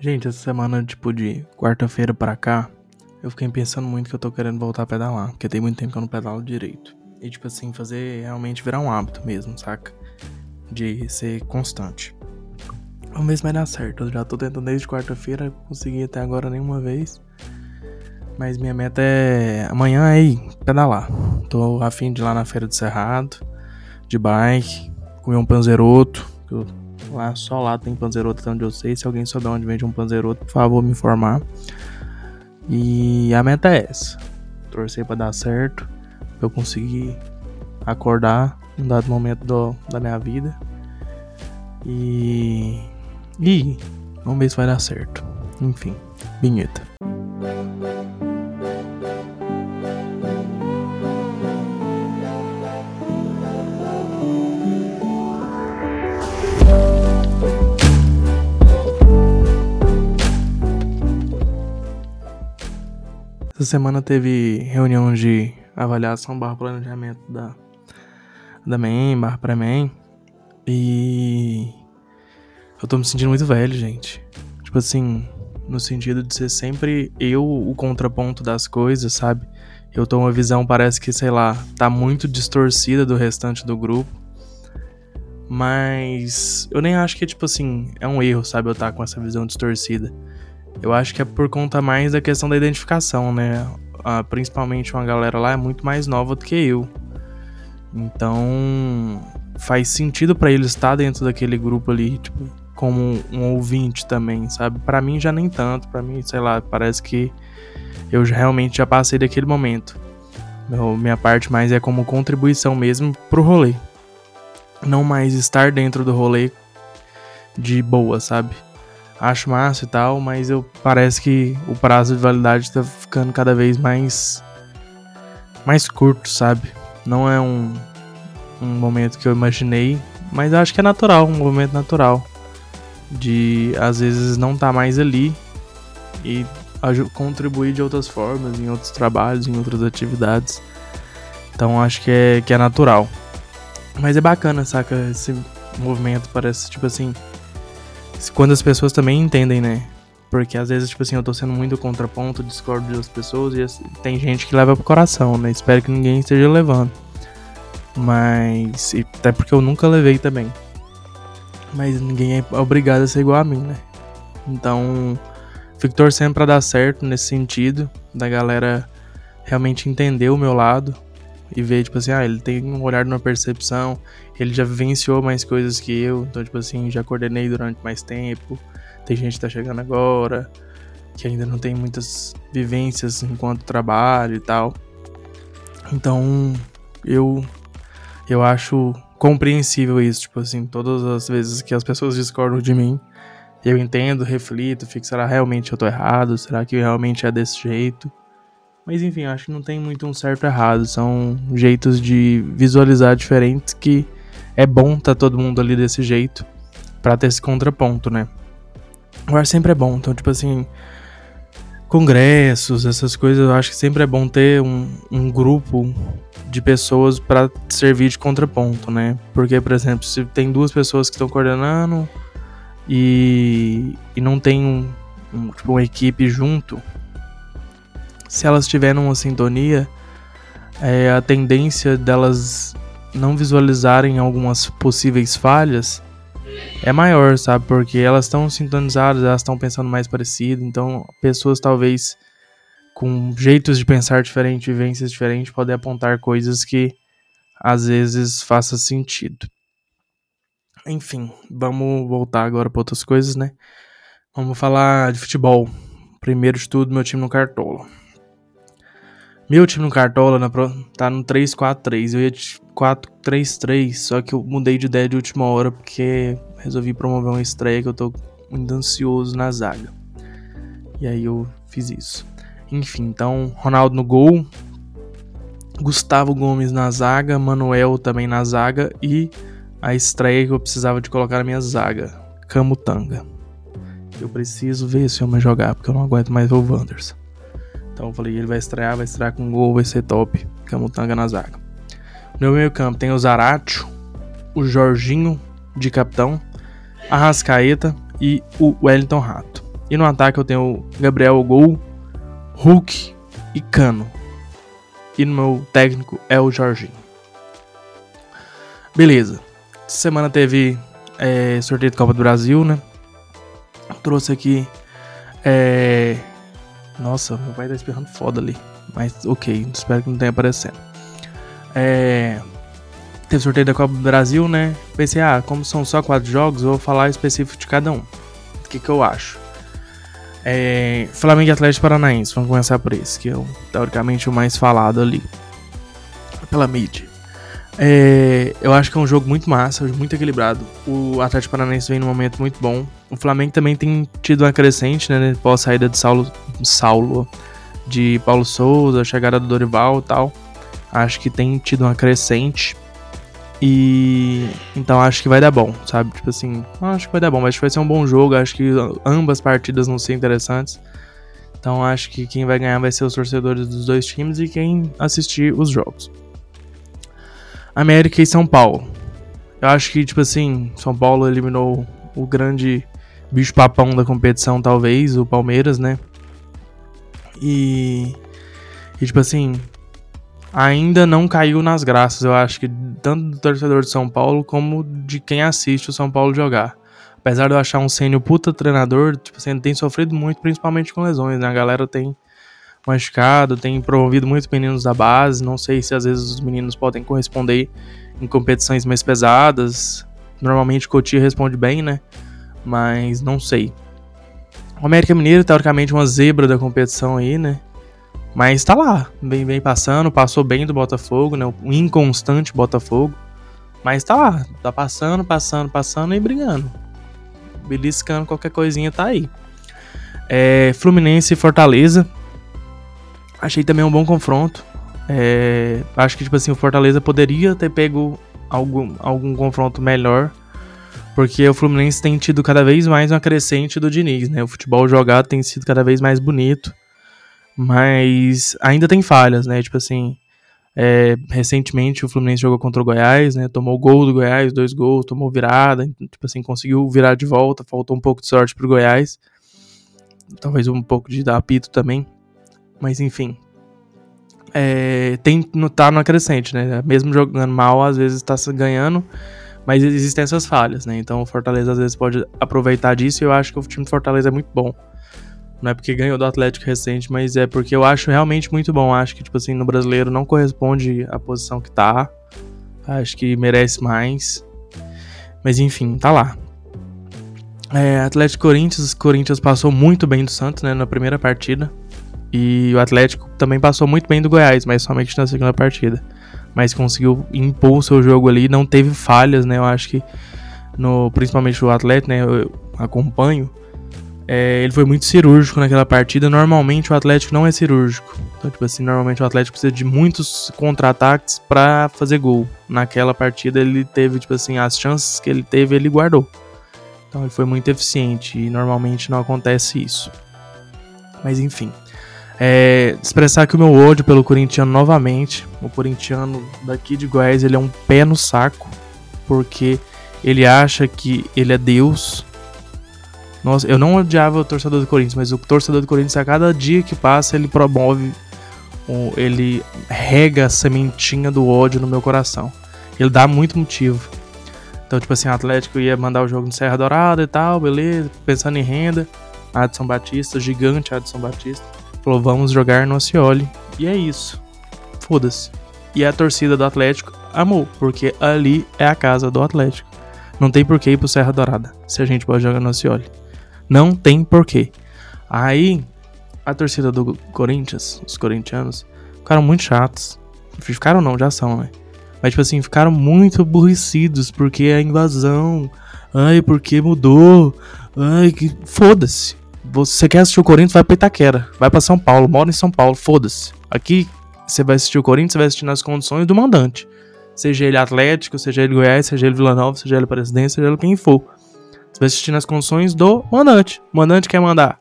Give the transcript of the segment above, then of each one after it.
Gente, essa semana, tipo, de quarta-feira pra cá, eu fiquei pensando muito que eu tô querendo voltar a pedalar, porque tem muito tempo que eu não pedalo direito. E, tipo assim, fazer realmente virar um hábito mesmo, saca? De ser constante. Vamos ver se vai dar certo. Eu já tô tentando desde quarta-feira, consegui até agora nenhuma vez. Mas minha meta é amanhã ir pedalar. Tô afim de ir lá na feira do Cerrado, de bike, comer um panzeroto. Eu Lá, só lá tem Panzeroto, até onde eu sei. Se alguém souber onde vende um Panzeroto, por favor, me informar. E a meta é essa. Torcer para dar certo. Pra eu conseguir acordar em um dado momento do, da minha vida. E. E. Vamos ver se vai dar certo. Enfim, vinheta. Essa semana teve reunião de avaliação barra planejamento da, da MEN, barra pré-MEN. E eu tô me sentindo muito velho, gente. Tipo assim, no sentido de ser sempre eu o contraponto das coisas, sabe? Eu tô uma visão, parece que, sei lá, tá muito distorcida do restante do grupo. Mas eu nem acho que, tipo assim, é um erro, sabe? Eu estar tá com essa visão distorcida. Eu acho que é por conta mais da questão da identificação, né? Ah, principalmente uma galera lá é muito mais nova do que eu. Então faz sentido para eles estar dentro daquele grupo ali, tipo, como um ouvinte também, sabe? Para mim já nem tanto, para mim, sei lá, parece que eu realmente já passei daquele momento. Meu, minha parte mais é como contribuição mesmo pro rolê. Não mais estar dentro do rolê de boa, sabe? Acho massa e tal, mas eu parece que o prazo de validade tá ficando cada vez mais mais curto, sabe? Não é um, um momento que eu imaginei, mas acho que é natural, um movimento natural de às vezes não tá mais ali e contribuir de outras formas, em outros trabalhos, em outras atividades. Então acho que é, que é natural. Mas é bacana, saca? Esse movimento parece tipo assim quando as pessoas também entendem, né? Porque às vezes, tipo assim, eu tô sendo muito contraponto, discordo das pessoas e assim, tem gente que leva pro coração, né? Espero que ninguém esteja levando. Mas. Até porque eu nunca levei também. Mas ninguém é obrigado a ser igual a mim, né? Então. Fico torcendo pra dar certo nesse sentido. Da galera realmente entender o meu lado e ver, tipo assim, ah, ele tem um olhar de uma percepção, ele já vivenciou mais coisas que eu, então, tipo assim, já coordenei durante mais tempo. Tem gente que tá chegando agora, que ainda não tem muitas vivências enquanto trabalho e tal. Então, eu eu acho compreensível isso, tipo assim, todas as vezes que as pessoas discordam de mim, eu entendo, reflito, fico, será realmente eu tô errado? Será que realmente é desse jeito? Mas enfim, acho que não tem muito um certo errado. São jeitos de visualizar diferentes que é bom tá todo mundo ali desse jeito para ter esse contraponto, né? Que sempre é bom. Então, tipo assim, congressos, essas coisas, eu acho que sempre é bom ter um, um grupo de pessoas para servir de contraponto, né? Porque, por exemplo, se tem duas pessoas que estão coordenando e, e não tem um, um, tipo, uma equipe junto, se elas tiverem uma sintonia, é, a tendência delas não visualizarem algumas possíveis falhas é maior, sabe? Porque elas estão sintonizadas, elas estão pensando mais parecido. Então, pessoas talvez com jeitos de pensar diferentes, vivências diferentes, podem apontar coisas que às vezes faça sentido. Enfim, vamos voltar agora para outras coisas, né? Vamos falar de futebol. Primeiro de tudo, meu time no Cartola. Meu time no Cartola na, tá no 3-4-3. Eu ia de 4-3-3, só que eu mudei de ideia de última hora porque resolvi promover uma estreia que eu tô muito ansioso na zaga. E aí eu fiz isso. Enfim, então, Ronaldo no gol, Gustavo Gomes na zaga, Manuel também na zaga e a estreia que eu precisava de colocar na minha zaga, Camutanga. Eu preciso ver esse homem jogar, porque eu não aguento mais o Wanderson. Então eu falei, ele vai estrear, vai estrear com gol, vai ser top. Camutanga na zaga. No meio campo tem o Zaratio, o Jorginho de capitão, a Rascaeta e o Wellington Rato. E no ataque eu tenho Gabriel Gol, Hulk e Cano. E no meu técnico é o Jorginho. Beleza. Essa semana teve é, sorteio de Copa do Brasil, né? Trouxe aqui. É... Nossa, meu pai tá espirrando foda ali. Mas ok, espero que não tenha aparecendo. É... Teve sorteio da Copa do Brasil, né? Pensei, ah, como são só quatro jogos, eu vou falar específico de cada um. O que, que eu acho? É... Flamengo e Atlético Paranaense, vamos começar por esse, que é teoricamente o mais falado ali. Pela mídia. É, eu acho que é um jogo muito massa, muito equilibrado. O Atlético Paranaense vem num momento muito bom. O Flamengo também tem tido uma crescente, né? Pós saída de Saulo, Saulo, de Paulo Souza, chegada do Dorival e tal. Acho que tem tido uma crescente. E então acho que vai dar bom, sabe? Tipo assim, acho que vai dar bom, acho que vai ser um bom jogo. Acho que ambas partidas vão ser interessantes. Então acho que quem vai ganhar vai ser os torcedores dos dois times e quem assistir os jogos. América e São Paulo. Eu acho que, tipo assim, São Paulo eliminou o grande bicho-papão da competição, talvez, o Palmeiras, né? E, e, tipo assim, ainda não caiu nas graças, eu acho que tanto do torcedor de São Paulo como de quem assiste o São Paulo jogar. Apesar de eu achar um sênior puta treinador, tipo assim, tem sofrido muito, principalmente com lesões, né? A galera tem machucado, tem promovido muitos meninos da base. Não sei se às vezes os meninos podem corresponder em competições mais pesadas. Normalmente o Cotia responde bem, né? Mas não sei. O América Mineiro, teoricamente, uma zebra da competição aí, né? Mas tá lá, vem, vem passando, passou bem do Botafogo, né? O inconstante Botafogo. Mas tá lá, tá passando, passando, passando e brigando. Beliscando qualquer coisinha, tá aí. É, Fluminense e Fortaleza. Achei também um bom confronto. É, acho que, tipo assim, o Fortaleza poderia ter pego algum, algum confronto melhor. Porque o Fluminense tem tido cada vez mais uma crescente do Diniz, né? O futebol jogado tem sido cada vez mais bonito. Mas ainda tem falhas, né? Tipo assim, é, recentemente o Fluminense jogou contra o Goiás, né? Tomou gol do Goiás, dois gols, tomou virada, tipo assim, conseguiu virar de volta, faltou um pouco de sorte pro Goiás. Talvez um pouco de dar apito também. Mas enfim. É, tem, tá no crescente, né? Mesmo jogando mal, às vezes tá ganhando, mas existem essas falhas, né? Então o Fortaleza às vezes pode aproveitar disso e eu acho que o time do Fortaleza é muito bom. Não é porque ganhou do Atlético recente, mas é porque eu acho realmente muito bom. Acho que, tipo assim, no brasileiro não corresponde à posição que tá. Acho que merece mais. Mas enfim, tá lá. É, Atlético Corinthians, Corinthians passou muito bem do Santos, né, na primeira partida. E o Atlético também passou muito bem do Goiás, mas somente na segunda partida. Mas conseguiu impor o seu jogo ali, não teve falhas, né? Eu acho que, no, principalmente o Atlético, né? Eu acompanho. É, ele foi muito cirúrgico naquela partida. Normalmente o Atlético não é cirúrgico. Então, tipo assim, normalmente o Atlético precisa de muitos contra-ataques para fazer gol. Naquela partida ele teve, tipo assim, as chances que ele teve, ele guardou. Então ele foi muito eficiente e normalmente não acontece isso. Mas enfim. É, expressar aqui o meu ódio pelo corintiano novamente. O corintiano daqui de Goiás, ele é um pé no saco, porque ele acha que ele é Deus. Nossa, eu não odiava o torcedor do Corinthians, mas o torcedor do Corinthians, a cada dia que passa, ele promove, ele rega a sementinha do ódio no meu coração. Ele dá muito motivo. Então, tipo assim, o Atlético ia mandar o jogo no Serra Dourada e tal, beleza, pensando em renda. Adson Batista, gigante Adson Batista Falou, vamos jogar no Acioli. E é isso. Foda-se. E a torcida do Atlético amou, porque ali é a casa do Atlético. Não tem porquê ir pro Serra Dourada, se a gente pode jogar no Acioli. Não tem porquê. Aí, a torcida do Corinthians, os corintianos, ficaram muito chatos. Ficaram não, já são, né? Mas, tipo assim, ficaram muito aborrecidos porque a invasão. Ai, porque mudou. Ai, que. Foda-se. Você quer assistir o Corinthians, vai pra Itaquera. Vai pra São Paulo, mora em São Paulo, foda-se. Aqui você vai assistir o Corinthians, você vai assistir nas condições do mandante. Seja ele Atlético, seja ele Goiás, seja ele Vila Nova, seja ele Presidência, seja ele quem for. Você vai assistir nas condições do mandante. O mandante quer mandar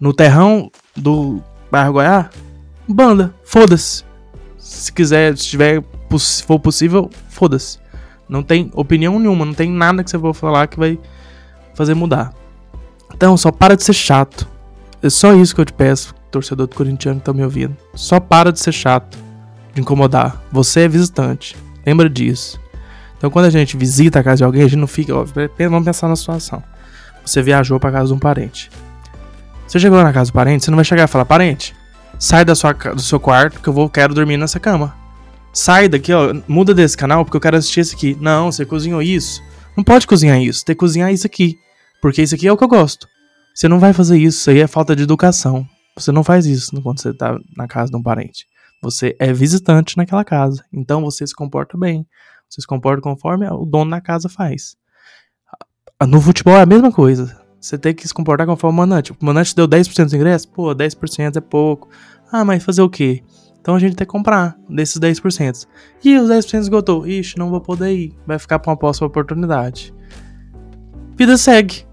no terrão do bairro Goiás? Banda, foda-se. Se quiser, se tiver, se for possível, foda-se. Não tem opinião nenhuma, não tem nada que você for falar que vai fazer mudar. Então, só para de ser chato. É só isso que eu te peço, torcedor do Corinthians que tá me ouvindo. Só para de ser chato, de incomodar. Você é visitante. Lembra disso. Então, quando a gente visita a casa de alguém, a gente não fica. Ó, vamos pensar na situação. Você viajou para casa de um parente. Você chegou na casa do parente, você não vai chegar e falar: parente, sai da sua, do seu quarto que eu vou quero dormir nessa cama. Sai daqui, ó, muda desse canal porque eu quero assistir esse aqui. Não, você cozinhou isso. Não pode cozinhar isso, tem que cozinhar isso aqui. Porque isso aqui é o que eu gosto. Você não vai fazer isso, isso aí é falta de educação. Você não faz isso quando você tá na casa de um parente. Você é visitante naquela casa. Então você se comporta bem. Você se comporta conforme o dono da casa faz. No futebol é a mesma coisa. Você tem que se comportar conforme o mandante. O mandante deu 10% dos ingressos? Pô, 10% é pouco. Ah, mas fazer o quê? Então a gente tem que comprar desses 10%. E os 10% esgotou. Ixi, não vou poder ir. Vai ficar para uma próxima oportunidade. Vida segue.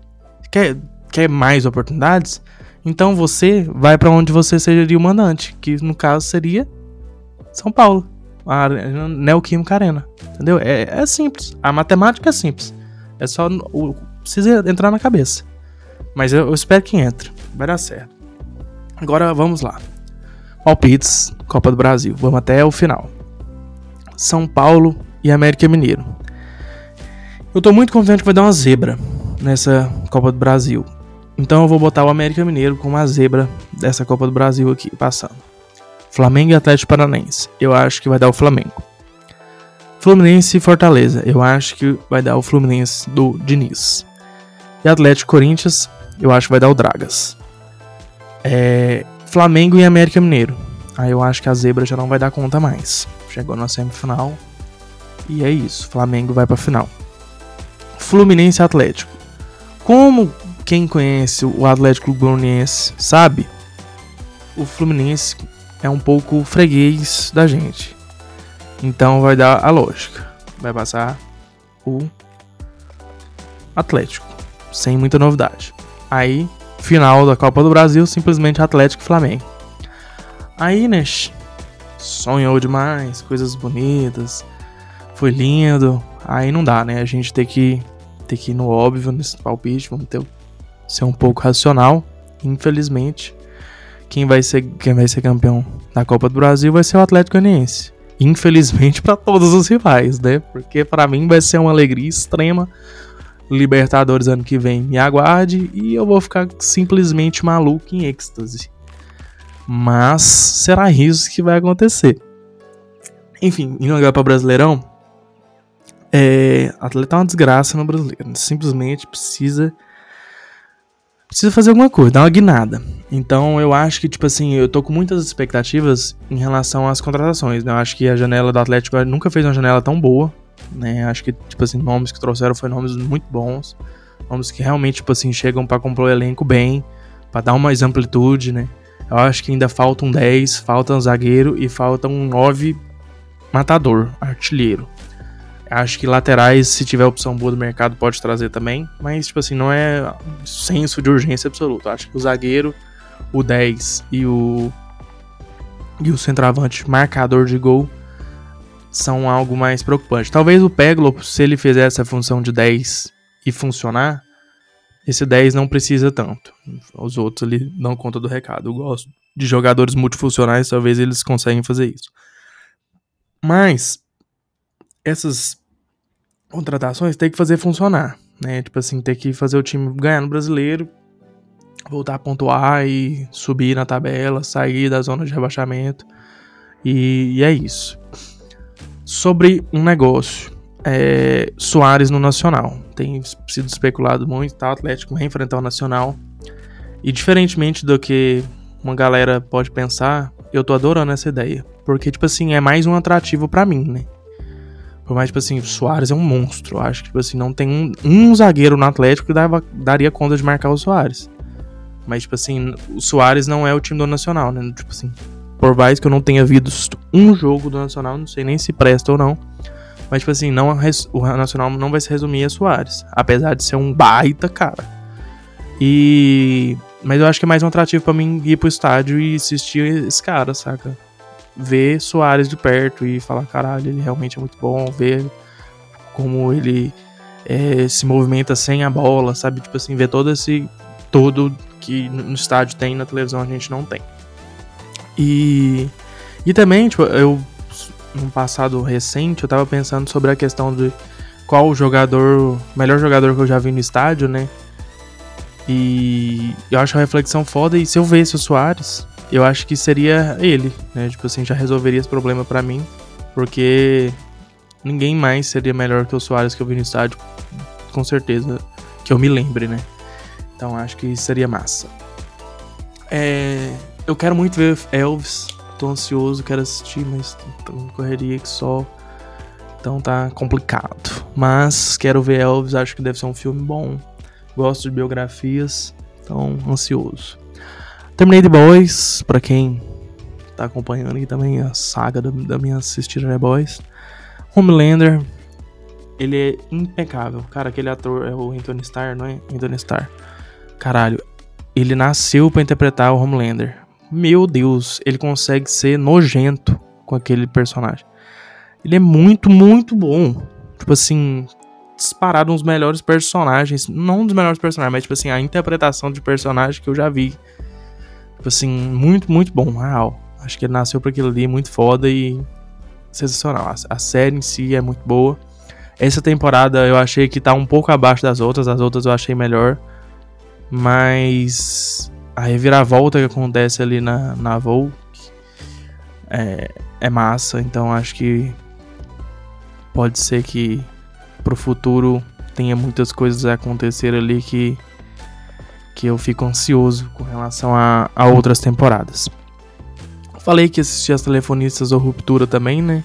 Quer, quer mais oportunidades? Então você vai para onde você seria o mandante, que no caso seria São Paulo, a Neoquímica Arena, entendeu? É, é, simples, a matemática é simples, é só precisa entrar na cabeça. Mas eu, eu espero que entre, vai dar certo. Agora vamos lá. Palpites, Copa do Brasil, vamos até o final. São Paulo e América Mineiro. Eu tô muito confiante que vai dar uma zebra nessa Copa do Brasil. Então eu vou botar o América Mineiro como a zebra dessa Copa do Brasil aqui, passando. Flamengo e Atlético Paranaense. Eu acho que vai dar o Flamengo. Fluminense e Fortaleza. Eu acho que vai dar o Fluminense do Diniz. E Atlético Corinthians. Eu acho que vai dar o Dragas. É, Flamengo e América Mineiro. Aí eu acho que a zebra já não vai dar conta mais. Chegou na semifinal. E é isso. Flamengo vai pra final. Fluminense e Atlético. Como quem conhece o Atlético Goianiense sabe, o Fluminense é um pouco freguês da gente. Então vai dar a lógica. Vai passar o Atlético, sem muita novidade. Aí, final da Copa do Brasil, simplesmente Atlético e Flamengo. Aí, né, sonhou demais, coisas bonitas, foi lindo. Aí não dá, né? A gente tem que, tem que ir no óbvio nesse palpite, vamos ter ser um pouco racional. Infelizmente, quem vai ser, quem vai ser campeão da Copa do Brasil vai ser o Atlético Goianiense. Infelizmente para todos os rivais, né? Porque para mim vai ser uma alegria extrema. Libertadores ano que vem me aguarde e eu vou ficar simplesmente maluco em êxtase. Mas será isso que vai acontecer. Enfim, indo agora para Brasileirão, é, atleta é uma desgraça no brasileiro. Simplesmente precisa precisa fazer alguma coisa, dar uma guinada. Então eu acho que, tipo assim, eu tô com muitas expectativas em relação às contratações, né? Eu acho que a janela do Atlético nunca fez uma janela tão boa, né? Acho que, tipo assim, nomes que trouxeram foram nomes muito bons. Nomes que realmente, tipo assim, chegam para compor o elenco bem, para dar mais amplitude, né? Eu acho que ainda falta um 10, falta um zagueiro e falta um 9 matador, artilheiro. Acho que laterais, se tiver opção boa do mercado, pode trazer também. Mas, tipo assim, não é senso de urgência absoluto. Acho que o zagueiro, o 10 e o. E o centroavante marcador de gol são algo mais preocupante. Talvez o Peglo, se ele fizer essa função de 10 e funcionar, esse 10 não precisa tanto. Os outros ali dão conta do recado. Eu gosto de jogadores multifuncionais, talvez eles conseguem fazer isso. Mas essas contratações tem que fazer funcionar, né? Tipo assim, ter que fazer o time ganhar no brasileiro, voltar a pontuar e subir na tabela, sair da zona de rebaixamento. E, e é isso. Sobre um negócio, é, Soares no Nacional. Tem sido especulado muito, tá? O Atlético vai enfrentar o Nacional. E diferentemente do que uma galera pode pensar, eu tô adorando essa ideia. Porque, tipo assim, é mais um atrativo para mim, né? Por mais, tipo assim, o Soares é um monstro. Acho que, tipo assim, não tem um, um zagueiro no Atlético que dava, daria conta de marcar o Soares. Mas, tipo assim, o Soares não é o time do Nacional, né? Tipo assim, por mais que eu não tenha visto um jogo do Nacional, não sei nem se presta ou não. Mas, tipo assim, não, o Nacional não vai se resumir a Soares. Apesar de ser um baita cara. E. Mas eu acho que é mais um atrativo para mim ir pro estádio e assistir esse cara, saca? Ver Soares de perto e falar, caralho, ele realmente é muito bom, ver como ele é, se movimenta sem a bola, sabe? Tipo assim, ver todo esse, todo que no estádio tem na televisão a gente não tem. E, e também, tipo, eu, num passado recente, eu tava pensando sobre a questão de qual o jogador, melhor jogador que eu já vi no estádio, né? E eu acho a reflexão foda. E se eu visse o Soares, eu acho que seria ele, né? Tipo assim, já resolveria esse problema para mim. Porque ninguém mais seria melhor que o Soares que eu vi no estádio, com certeza. Que eu me lembre, né? Então acho que seria massa. É, eu quero muito ver Elvis. Tô ansioso, quero assistir, mas correria que só. Então tá complicado. Mas quero ver Elvis, acho que deve ser um filme bom. Gosto de biografias, então ansioso. Terminei The Boys, pra quem tá acompanhando aqui também a saga da, da minha assistida The Boys. Homelander, ele é impecável. Cara, aquele ator é o Anthony Starr, não é? Anthony Starr. Caralho, ele nasceu para interpretar o Homelander. Meu Deus, ele consegue ser nojento com aquele personagem. Ele é muito, muito bom. Tipo assim, disparado uns melhores personagens. Não um dos melhores personagens, mas tipo assim, a interpretação de personagem que eu já vi. Tipo assim, muito, muito bom. Uau. Acho que ele nasceu para aquilo ali, muito foda e sensacional. A, a série em si é muito boa. Essa temporada eu achei que tá um pouco abaixo das outras, as outras eu achei melhor. Mas a reviravolta que acontece ali na, na Volk é, é massa, então acho que pode ser que pro futuro tenha muitas coisas a acontecer ali que, que eu fico ansioso com relação a, a outras temporadas. Falei que assisti as telefonistas ou ruptura também, né?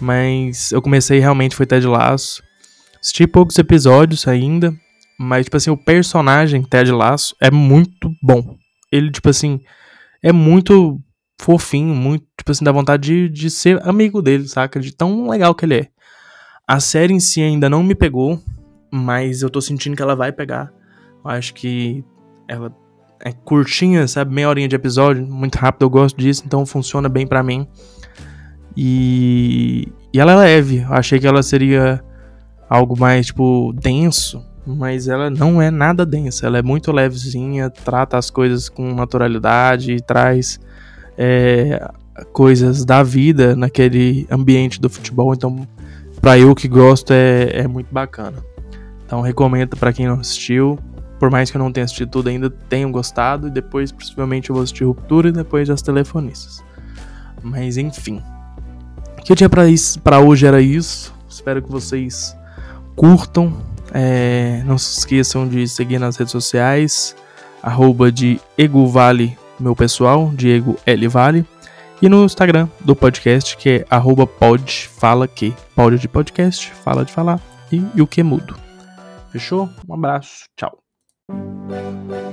Mas eu comecei realmente foi Ted Laço. Assisti poucos episódios ainda, mas tipo assim, o personagem Ted Laço é muito bom. Ele tipo assim, é muito fofinho, muito tipo assim, dá vontade de, de ser amigo dele, saca? De tão legal que ele é. A série em si ainda não me pegou, mas eu tô sentindo que ela vai pegar. Eu acho que ela é curtinha, sabe? Meia horinha de episódio, muito rápido, eu gosto disso, então funciona bem para mim. E, e ela é leve, eu achei que ela seria algo mais, tipo, denso, mas ela não é nada densa, ela é muito levezinha, trata as coisas com naturalidade, traz é, coisas da vida naquele ambiente do futebol, então Pra eu que gosto é, é muito bacana. Então recomendo para quem não assistiu. Por mais que eu não tenha assistido tudo ainda, tenham gostado. E depois, possivelmente, eu vou assistir Ruptura e depois as telefonistas. Mas enfim. O que eu tinha pra, isso, pra hoje era isso. Espero que vocês curtam. É, não se esqueçam de seguir nas redes sociais. Arroba de Ego Vale, meu pessoal, Diego L. Vale. E no Instagram do podcast, que é arroba podfala que. Pod de podcast, fala de falar e, e o que mudo. Fechou? Um abraço, tchau. Música